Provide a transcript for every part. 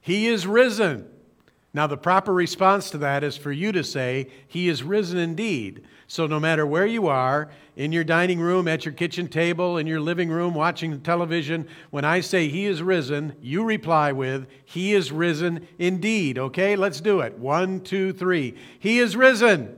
He is risen. Now, the proper response to that is for you to say, He is risen indeed. So, no matter where you are, in your dining room, at your kitchen table, in your living room, watching television, when I say He is risen, you reply with, He is risen indeed. Okay, let's do it. One, two, three. He is risen.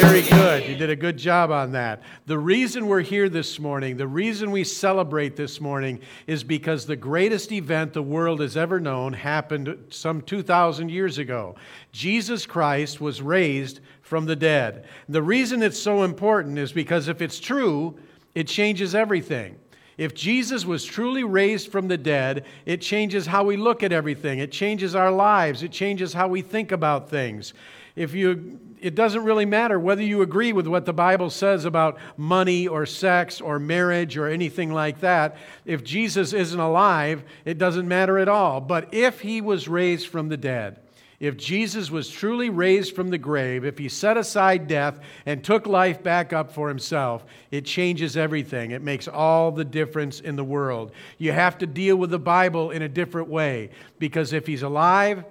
Very good. You did a good job on that. The reason we're here this morning, the reason we celebrate this morning, is because the greatest event the world has ever known happened some 2,000 years ago. Jesus Christ was raised from the dead. The reason it's so important is because if it's true, it changes everything. If Jesus was truly raised from the dead, it changes how we look at everything. It changes our lives. It changes how we think about things. If you it doesn't really matter whether you agree with what the Bible says about money or sex or marriage or anything like that. If Jesus isn't alive, it doesn't matter at all. But if he was raised from the dead, if Jesus was truly raised from the grave, if he set aside death and took life back up for himself, it changes everything. It makes all the difference in the world. You have to deal with the Bible in a different way because if he's alive,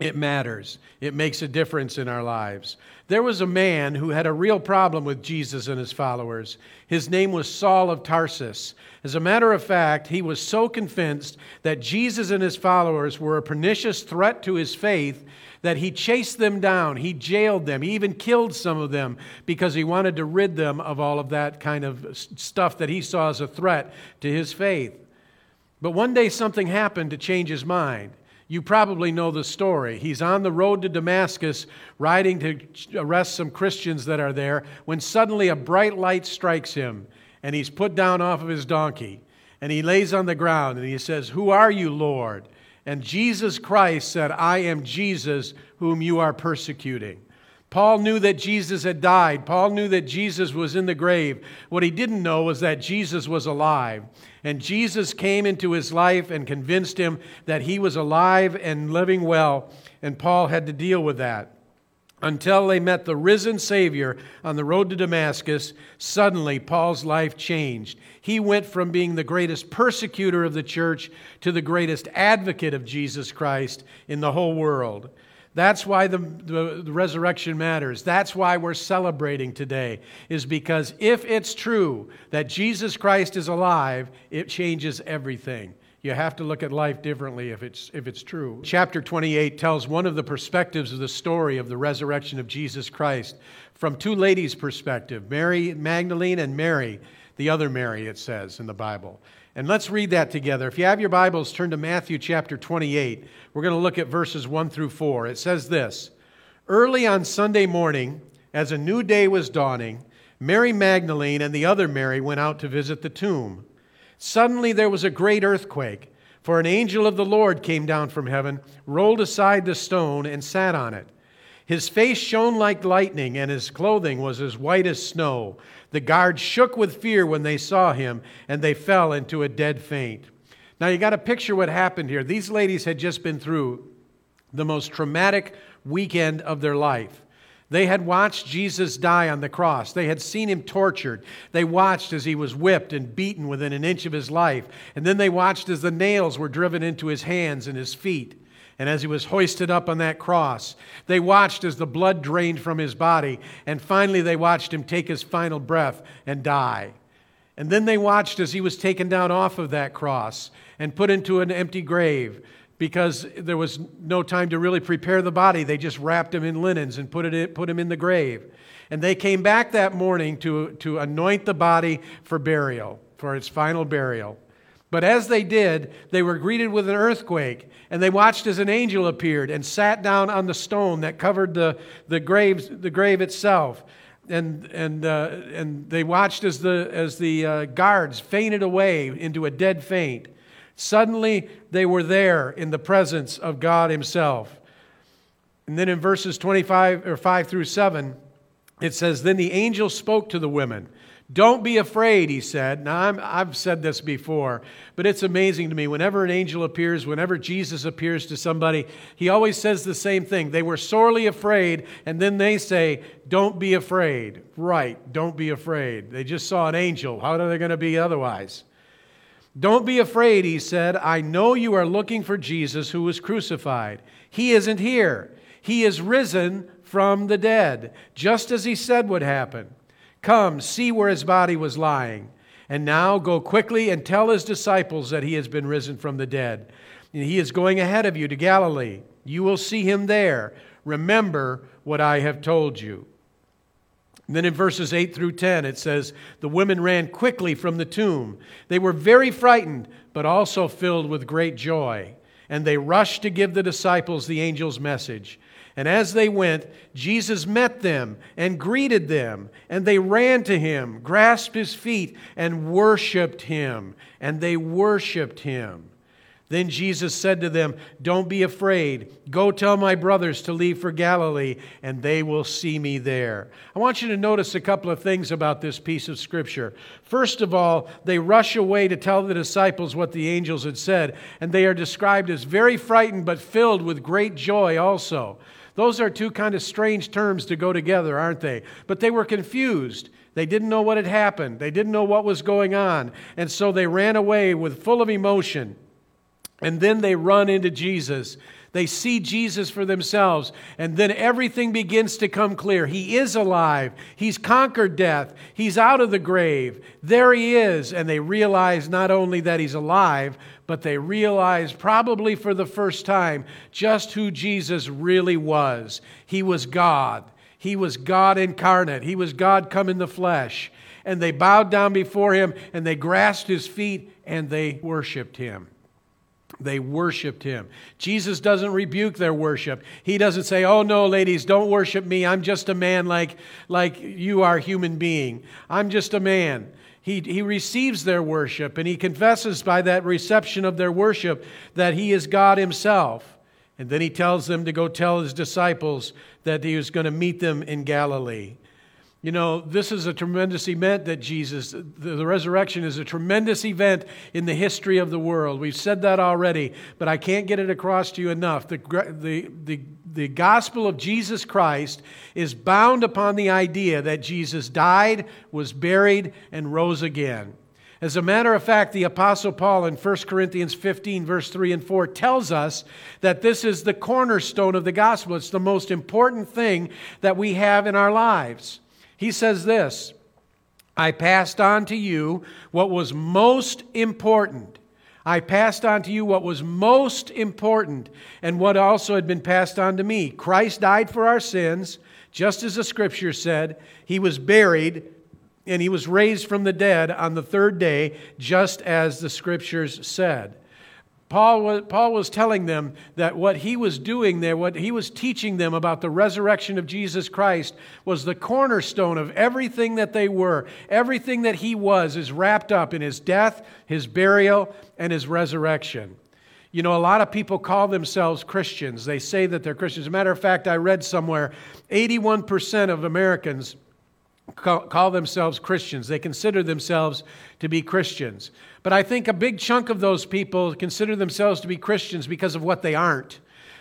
it matters. It makes a difference in our lives. There was a man who had a real problem with Jesus and his followers. His name was Saul of Tarsus. As a matter of fact, he was so convinced that Jesus and his followers were a pernicious threat to his faith that he chased them down. He jailed them. He even killed some of them because he wanted to rid them of all of that kind of stuff that he saw as a threat to his faith. But one day something happened to change his mind. You probably know the story. He's on the road to Damascus, riding to arrest some Christians that are there, when suddenly a bright light strikes him, and he's put down off of his donkey. And he lays on the ground, and he says, Who are you, Lord? And Jesus Christ said, I am Jesus whom you are persecuting. Paul knew that Jesus had died. Paul knew that Jesus was in the grave. What he didn't know was that Jesus was alive. And Jesus came into his life and convinced him that he was alive and living well. And Paul had to deal with that. Until they met the risen Savior on the road to Damascus, suddenly Paul's life changed. He went from being the greatest persecutor of the church to the greatest advocate of Jesus Christ in the whole world. That's why the, the, the, resurrection matters. That's why we're celebrating today, is because if it's true that Jesus Christ is alive, it changes everything. You have to look at life differently if it's, if it's true. Chapter 28 tells one of the perspectives of the story of the resurrection of Jesus Christ from two ladies' perspective Mary Magdalene and Mary, the other Mary, it says in the Bible. And let's read that together. If you have your Bibles, turn to Matthew chapter 28. We're going to look at verses 1 through 4. It says this Early on Sunday morning, as a new day was dawning, Mary Magdalene and the other Mary went out to visit the tomb. Suddenly there was a great earthquake, for an angel of the Lord came down from heaven, rolled aside the stone, and sat on it. His face shone like lightning, and his clothing was as white as snow. The guards shook with fear when they saw him, and they fell into a dead faint. Now, you got to picture what happened here. These ladies had just been through the most traumatic weekend of their life. They had watched Jesus die on the cross. They had seen him tortured. They watched as he was whipped and beaten within an inch of his life. And then they watched as the nails were driven into his hands and his feet and as he was hoisted up on that cross. They watched as the blood drained from his body, and finally they watched him take his final breath and die. And then they watched as he was taken down off of that cross and put into an empty grave because there was no time to really prepare the body. They just wrapped him in linens and put, it in, put him in the grave. And they came back that morning to, to anoint the body for burial, for its final burial. But as they did, they were greeted with an earthquake, and they watched as an angel appeared and sat down on the stone that covered the, the, graves, the grave itself. And, and, uh, and they watched as the, as the uh, guards fainted away into a dead faint. Suddenly, they were there in the presence of God Himself. And then in verses 25 or 5 through 7, it says, Then the angel spoke to the women. Don't be afraid, he said. Now, i have said this before, but it's amazing to me. Whenever an angel appears, whenever Jesus appears to somebody, he always says the same thing. They were sorely afraid, and then they say, Don't be afraid. Right, don't be afraid. They just saw an angel. How are they going to be otherwise? Don't be afraid, he said. I know you are looking for Jesus who was crucified. He isn't here. He is risen from the dead, just as he said would happen. Come, see where his body was lying. And now go quickly and tell his disciples that he has been risen from the dead. He is going ahead of you to Galilee. You will see him there. Remember what I have told you. And then in verses 8 through 10, it says, The women ran quickly from the tomb. They were very frightened, but also filled with great joy. And they rushed to give the disciples the angel's message. And as they went, Jesus met them and greeted them. And they ran to him, grasped his feet, and worshiped him. And they worshiped him. Then Jesus said to them, Don't be afraid. Go tell my brothers to leave for Galilee, and they will see me there. I want you to notice a couple of things about this piece of scripture. First of all, they rush away to tell the disciples what the angels had said, and they are described as very frightened but filled with great joy also. Those are two kind of strange terms to go together, aren't they? But they were confused. They didn't know what had happened. They didn't know what was going on. And so they ran away with full of emotion. And then they run into Jesus. They see Jesus for themselves, and then everything begins to come clear. He is alive. He's conquered death. He's out of the grave. There he is. And they realize not only that he's alive, but they realize, probably for the first time, just who Jesus really was. He was God. He was God incarnate. He was God come in the flesh. And they bowed down before him, and they grasped his feet, and they worshiped him. They worshiped him. Jesus doesn't rebuke their worship. He doesn't say, Oh, no, ladies, don't worship me. I'm just a man like, like you are, human being. I'm just a man. He, he receives their worship and he confesses by that reception of their worship that he is God himself. And then he tells them to go tell his disciples that he was going to meet them in Galilee. You know, this is a tremendous event that Jesus, the, resurrection is a tremendous event in the history of the world. We've said that already, but I can't get it across to you enough. The, the, the, the gospel of Jesus Christ is bound upon the idea that Jesus died, was buried, and rose again. As a matter of fact, the Apostle Paul in 1 Corinthians 15, verse 3 and 4, tells us that this is the cornerstone of the gospel. It's the most important thing that we have in our lives. He says this I passed on to you what was most important. I passed on to you what was most important and what also had been passed on to me. Christ died for our sins, just as the scripture said. He was buried and he was raised from the dead on the third day, just as the scriptures said. Paul was, Paul was telling them that what he was doing there, what he was teaching them about the resurrection of Jesus Christ, was the cornerstone of everything that they were. Everything that he was is wrapped up in his death, his burial, and his resurrection. You know, a lot of people call themselves Christians. They say that they're Christians. As a matter of fact, I read somewhere 81% of Americans call, themselves Christians. They consider themselves to be Christians. But I think a big chunk of those people consider themselves to be Christians because of what they aren't.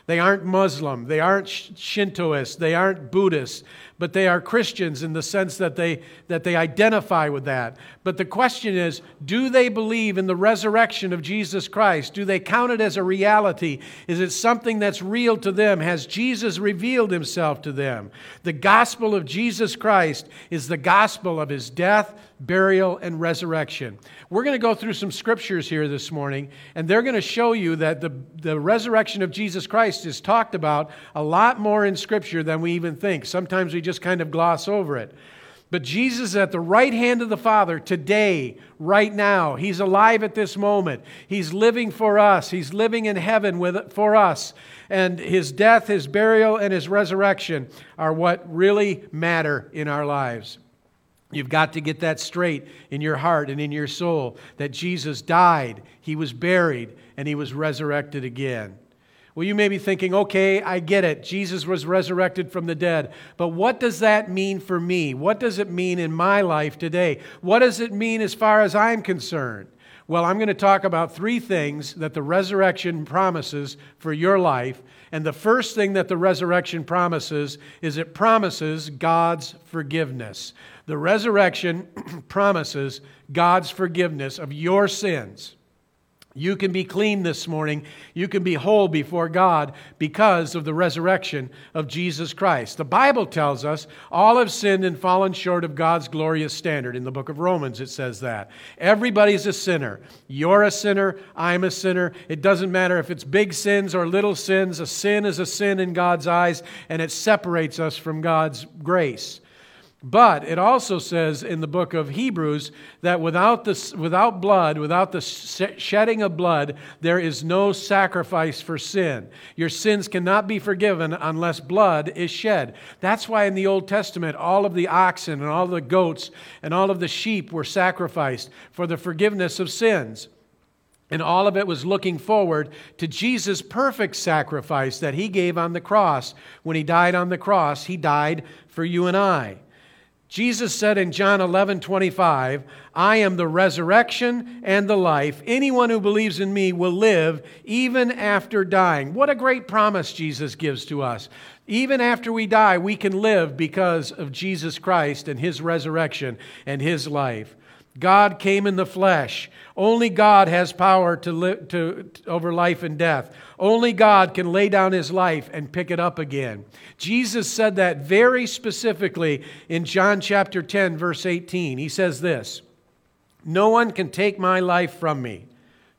They aren't Muslim. They aren't Shintoists. They aren't Buddhists. But they are Christians in the sense that they, that they identify with that. But the question is do they believe in the resurrection of Jesus Christ? Do they count it as a reality? Is it something that's real to them? Has Jesus revealed himself to them? The gospel of Jesus Christ is the gospel of his death, burial, and resurrection. We're going to go through some scriptures here this morning, and they're going to show you that the, the resurrection of Jesus Christ is talked about a lot more in Scripture than we even think. Sometimes we just kind of gloss over it. But Jesus is at the right hand of the Father today, right now. He's alive at this moment. He's living for us. He's living in heaven with, for us. And his death, his burial, and his resurrection are what really matter in our lives. You've got to get that straight in your heart and in your soul that Jesus died, he was buried, and he was resurrected again. Well, you may be thinking, okay, I get it. Jesus was resurrected from the dead. But what does that mean for me? What does it mean in my life today? What does it mean as far as I'm concerned? Well, I'm going to talk about three things that the resurrection promises for your life. And the first thing that the resurrection promises is it promises God's forgiveness. The resurrection promises God's forgiveness of your sins. You can be clean this morning. You can be whole before God because of the resurrection of Jesus Christ. The Bible tells us all have sinned and fallen short of God's glorious standard. In the book of Romans, it says that. Everybody's a sinner. You're a sinner. I'm a sinner. It doesn't matter if it's big sins or little sins. A sin is a sin in God's eyes, and it separates us from God's grace. But it also says in the book of Hebrews that without, the, without blood, without the shedding of blood, there is no sacrifice for sin. Your sins cannot be forgiven unless blood is shed. That's why in the Old Testament, all of the oxen and all the goats and all of the sheep were sacrificed for the forgiveness of sins. And all of it was looking forward to Jesus' perfect sacrifice that he gave on the cross. When he died on the cross, he died for you and I. Jesus said in John 11 25, I am the resurrection and the life. Anyone who believes in me will live even after dying. What a great promise Jesus gives to us. Even after we die, we can live because of Jesus Christ and his resurrection and his life. God came in the flesh. Only God has power to, live, to, over life and death. Only God can lay down his life and pick it up again. Jesus said that very specifically in John chapter 10, verse 18. He says this No one can take my life from me.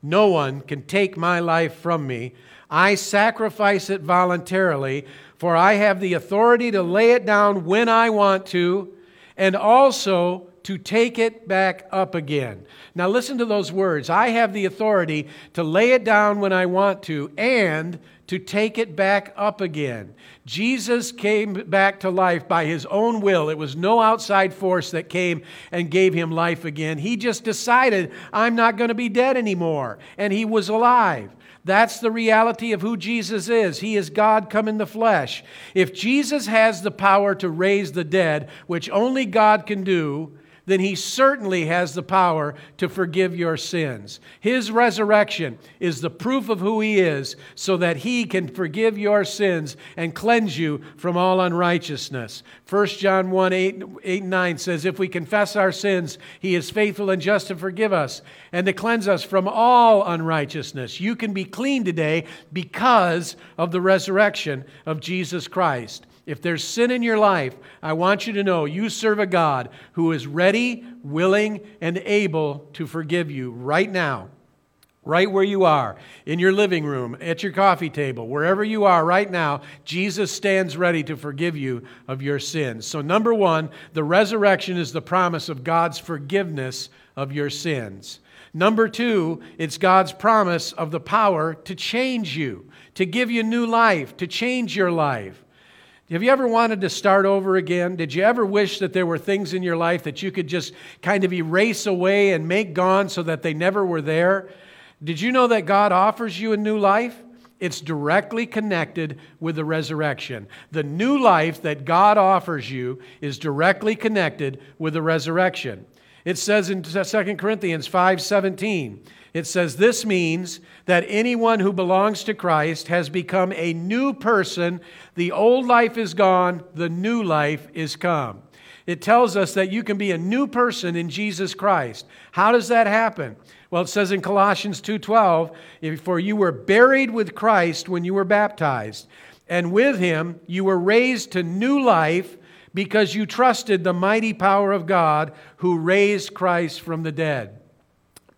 No one can take my life from me. I sacrifice it voluntarily, for I have the authority to lay it down when I want to, and also to take it back up again. Now, listen to those words. I have the authority to lay it down when I want to and to take it back up again. Jesus came back to life by his own will. It was no outside force that came and gave him life again. He just decided, I'm not going to be dead anymore. And he was alive. That's the reality of who Jesus is. He is God come in the flesh. If Jesus has the power to raise the dead, which only God can do, then he certainly has the power to forgive your sins. His resurrection is the proof of who he is so that he can forgive your sins and cleanse you from all unrighteousness. 1 John 1 8, 8 9 says, If we confess our sins, he is faithful and just to forgive us and to cleanse us from all unrighteousness. You can be clean today because of the resurrection of Jesus Christ. If there's sin in your life, I want you to know you serve a God who is ready, willing, and able to forgive you right now. Right where you are, in your living room, at your coffee table, wherever you are right now, Jesus stands ready to forgive you of your sins. So, number one, the resurrection is the promise of God's forgiveness of your sins. Number two, it's God's promise of the power to change you, to give you new life, to change your life. Have you ever wanted to start over again? Did you ever wish that there were things in your life that you could just kind of erase away and make gone so that they never were there? Did you know that God offers you a new life? It's directly connected with the resurrection. The new life that God offers you is directly connected with the resurrection. It says in 2 Corinthians 5:17, it says this means that anyone who belongs to Christ has become a new person. The old life is gone, the new life is come. It tells us that you can be a new person in Jesus Christ. How does that happen? Well, it says in Colossians 2:12, "For you were buried with Christ when you were baptized, and with him you were raised to new life because you trusted the mighty power of God who raised Christ from the dead."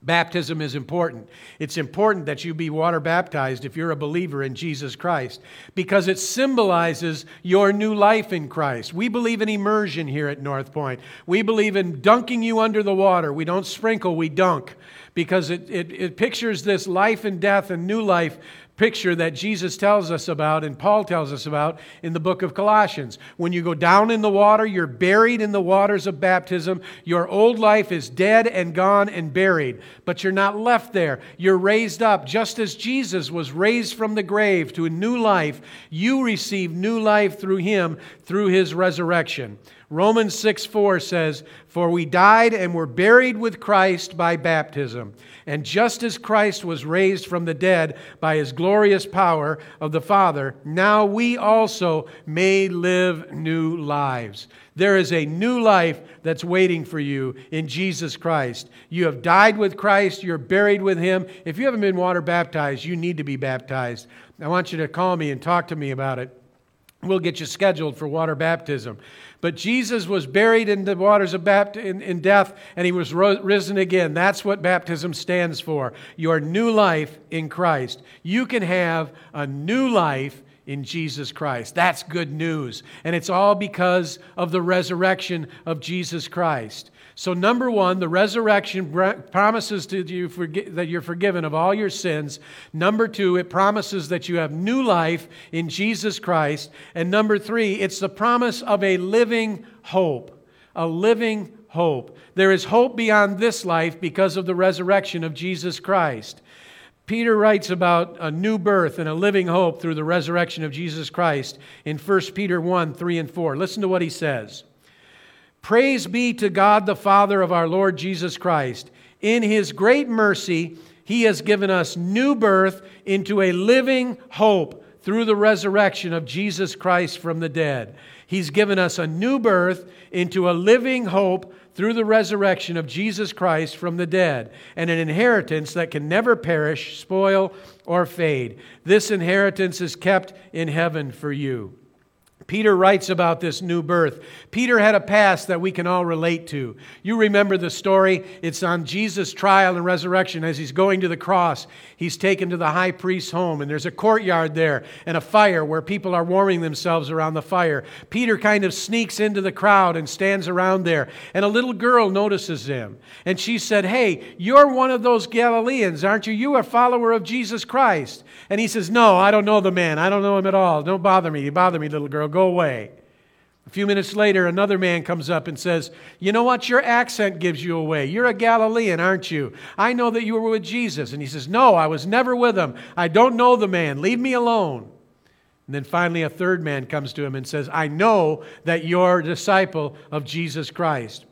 Baptism is important. It's important that you be water baptized if you're a believer in Jesus Christ because it symbolizes your new life in Christ. We believe in immersion here at North Point. We believe in dunking you under the water. We don't sprinkle, we dunk because it, it, it pictures this life and death and new life picture that Jesus tells us about and Paul tells us about in the book of Colossians. When you go down in the water, you're buried in the waters of baptism. Your old life is dead and gone and buried, but you're not left there. You're raised up just as Jesus was raised from the grave to a new life. You receive new life through him through his resurrection. Romans 6 4 says, For we died and were buried with Christ by baptism. And just as Christ was raised from the dead by his glorious power of the Father, now we also may live new lives. There is a new life that's waiting for you in Jesus Christ. You have died with Christ, you're buried with him. If you haven't been water baptized, you need to be baptized. I want you to call me and talk to me about it. We'll get you scheduled for water baptism. But Jesus was buried in the waters of baptism in, in death, and he was ro- risen again. That's what baptism stands for. Your new life in Christ. You can have a new life in Jesus Christ. That's good news. And it's all because of the resurrection of Jesus Christ. So, number one, the resurrection promises to you that you're forgiven of all your sins. Number two, it promises that you have new life in Jesus Christ. And number three, it's the promise of a living hope. A living hope. There is hope beyond this life because of the resurrection of Jesus Christ. Peter writes about a new birth and a living hope through the resurrection of Jesus Christ in 1 Peter 1 3 and 4. Listen to what he says. Praise be to God the Father of our Lord Jesus Christ. In his great mercy, he has given us new birth into a living hope through the resurrection of Jesus Christ from the dead. He's given us a new birth into a living hope through the resurrection of Jesus Christ from the dead, and an inheritance that can never perish, spoil, or fade. This inheritance is kept in heaven for you. Peter writes about this new birth. Peter had a past that we can all relate to. You remember the story. It's on Jesus' trial and resurrection as he's going to the cross. He's taken to the high priest's home, and there's a courtyard there and a fire where people are warming themselves around the fire. Peter kind of sneaks into the crowd and stands around there, and a little girl notices him. And she said, Hey, you're one of those Galileans, aren't you? You a follower of Jesus Christ. And he says, No, I don't know the man. I don't know him at all. Don't bother me. You bother me, little girl. Away. A few minutes later, another man comes up and says, You know what? Your accent gives you away. You're a Galilean, aren't you? I know that you were with Jesus. And he says, No, I was never with him. I don't know the man. Leave me alone. And then finally, a third man comes to him and says, I know that you're a disciple of Jesus Christ.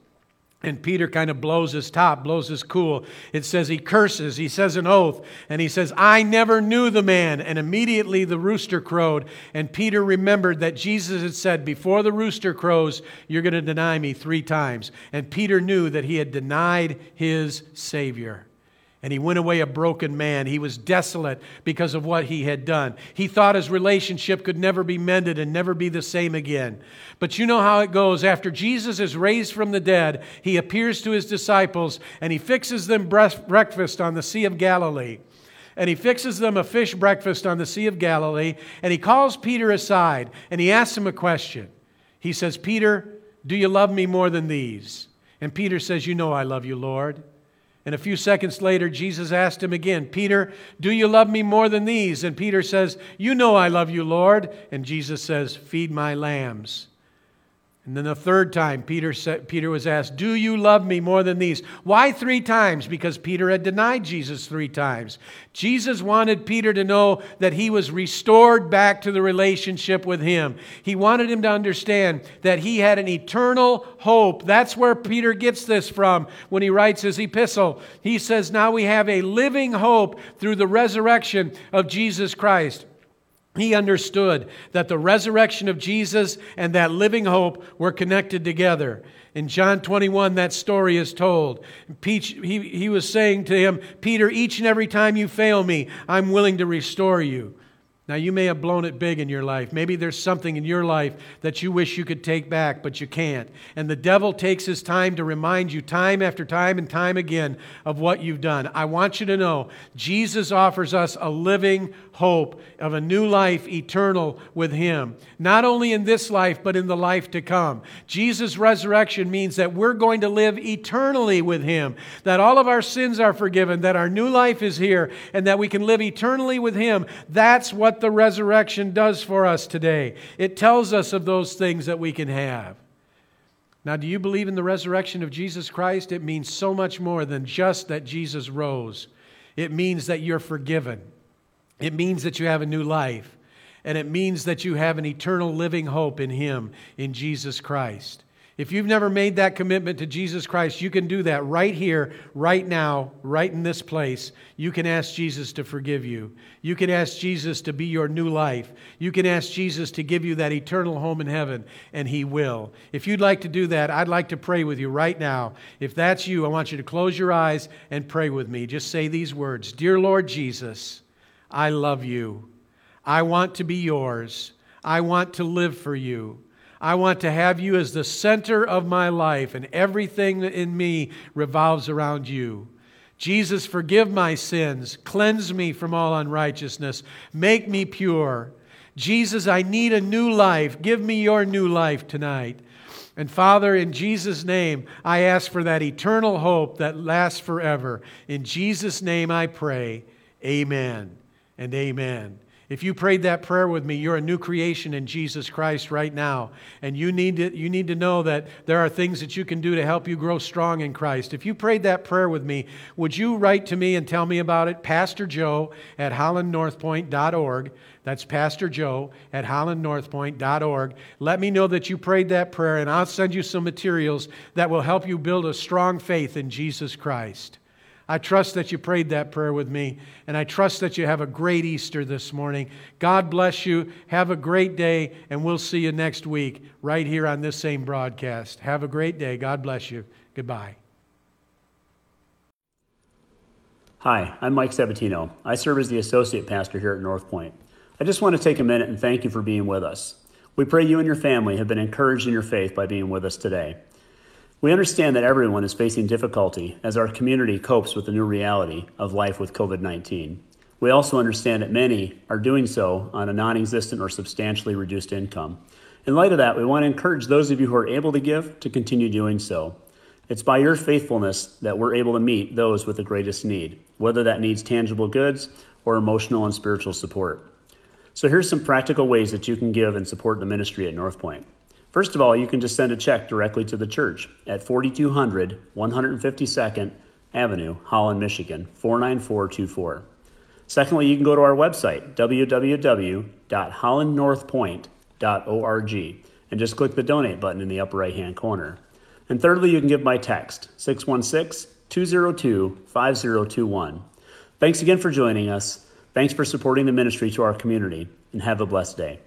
And Peter kind of blows his top, blows his cool. It says he curses, he says an oath, and he says, I never knew the man. And immediately the rooster crowed. And Peter remembered that Jesus had said, Before the rooster crows, you're going to deny me three times. And Peter knew that he had denied his Savior and he went away a broken man. He was desolate because of what he had done. He thought his relationship could never be mended and never be the same again. But you know how it goes. After Jesus is raised from the dead, he appears to his disciples and he fixes them breakfast on the Sea of Galilee. And he fixes them a fish breakfast on the Sea of Galilee. And he calls Peter aside and he asks him a question. He says, Peter, do you love me more than these? And Peter says, You know I love you, Lord. And a few seconds later, Jesus asked him again, Peter, do you love me more than these? And Peter says, You know I love you, Lord. And Jesus says, Feed my lambs. And then the third time, Peter, said, Peter was asked, Do you love me more than these? Why three times? Because Peter had denied Jesus three times. Jesus wanted Peter to know that he was restored back to the relationship with him. He wanted him to understand that he had an eternal hope. That's where Peter gets this from when he writes his epistle. He says, Now we have a living hope through the resurrection of Jesus Christ. He understood that the resurrection of Jesus and that living hope were connected together. In John 21, that story is told. He, was saying to him, Peter, each and every time you fail me, I'm willing to restore you. Now, you may have blown it big in your life. Maybe there's something in your life that you wish you could take back, but you can't. And the devil takes his time to remind you time after time and time again of what you've done. I want you to know Jesus offers us a living hope of a new life eternal with him, not only in this life, but in the life to come. Jesus' resurrection means that we're going to live eternally with him, that all of our sins are forgiven, that our new life is here, and that we can live eternally with him. That's what the resurrection does for us today. It tells us of those things that we can have. Now, do you believe in the resurrection of Jesus Christ? It means so much more than just that Jesus rose. It means that you're forgiven. It means that you have a new life. And it means that you have an eternal living hope in Him, in Jesus Christ. If you've never made that commitment to Jesus Christ, you can do that right here, right now, right in this place. You can ask Jesus to forgive you. You can ask Jesus to be your new life. You can ask Jesus to give you that eternal home in heaven, and He will. If you'd like to do that, I'd like to pray with you right now. If that's you, I want you to close your eyes and pray with me. Just say these words Dear Lord Jesus, I love you. I want to be yours. I want to live for you. I want to have you as the center of my life, and everything in me revolves around you. Jesus, forgive my sins, cleanse me from all unrighteousness, make me pure. Jesus, I need a new life. Give me your new life tonight. And Father, in Jesus' name, I ask for that eternal hope that lasts forever. In Jesus' name I pray. Amen and amen. If you prayed that prayer with me, you're a new creation in Jesus Christ right now. And you need, to, you need to know that there are things that you can do to help you grow strong in Christ. If you prayed that prayer with me, would you write to me and tell me about it? Pastor Joe at hollandnorthpoint.org. That's Pastor Joe at hollandnorthpoint.org. Let me know that you prayed that prayer, and I'll send you some materials that will help you build a strong faith in Jesus Christ. I trust that you prayed that prayer with me, and I trust that you have a great Easter this morning. God bless you. Have a great day, and we'll see you next week right here on this same broadcast. Have a great day. God bless you. Goodbye. Hi, I'm Mike Sabatino. I serve as the associate pastor here at North Point. I just want to take a minute and thank you for being with us. We pray you and your family have been encouraged in your faith by being with us today. We understand that everyone is facing difficulty as our community copes with the new reality of life with COVID 19. We also understand that many are doing so on a non existent or substantially reduced income. In light of that, we want to encourage those of you who are able to give to continue doing so. It's by your faithfulness that we're able to meet those with the greatest need, whether that needs tangible goods or emotional and spiritual support. So here's some practical ways that you can give and support the ministry at North Point. First of all, you can just send a check directly to the church at 4200 152nd Avenue, Holland, Michigan 49424. Secondly, you can go to our website, www.hollandnorthpoint.org, and just click the donate button in the upper right hand corner. And thirdly, you can give by text, 616 202 5021. Thanks again for joining us. Thanks for supporting the ministry to our community, and have a blessed day.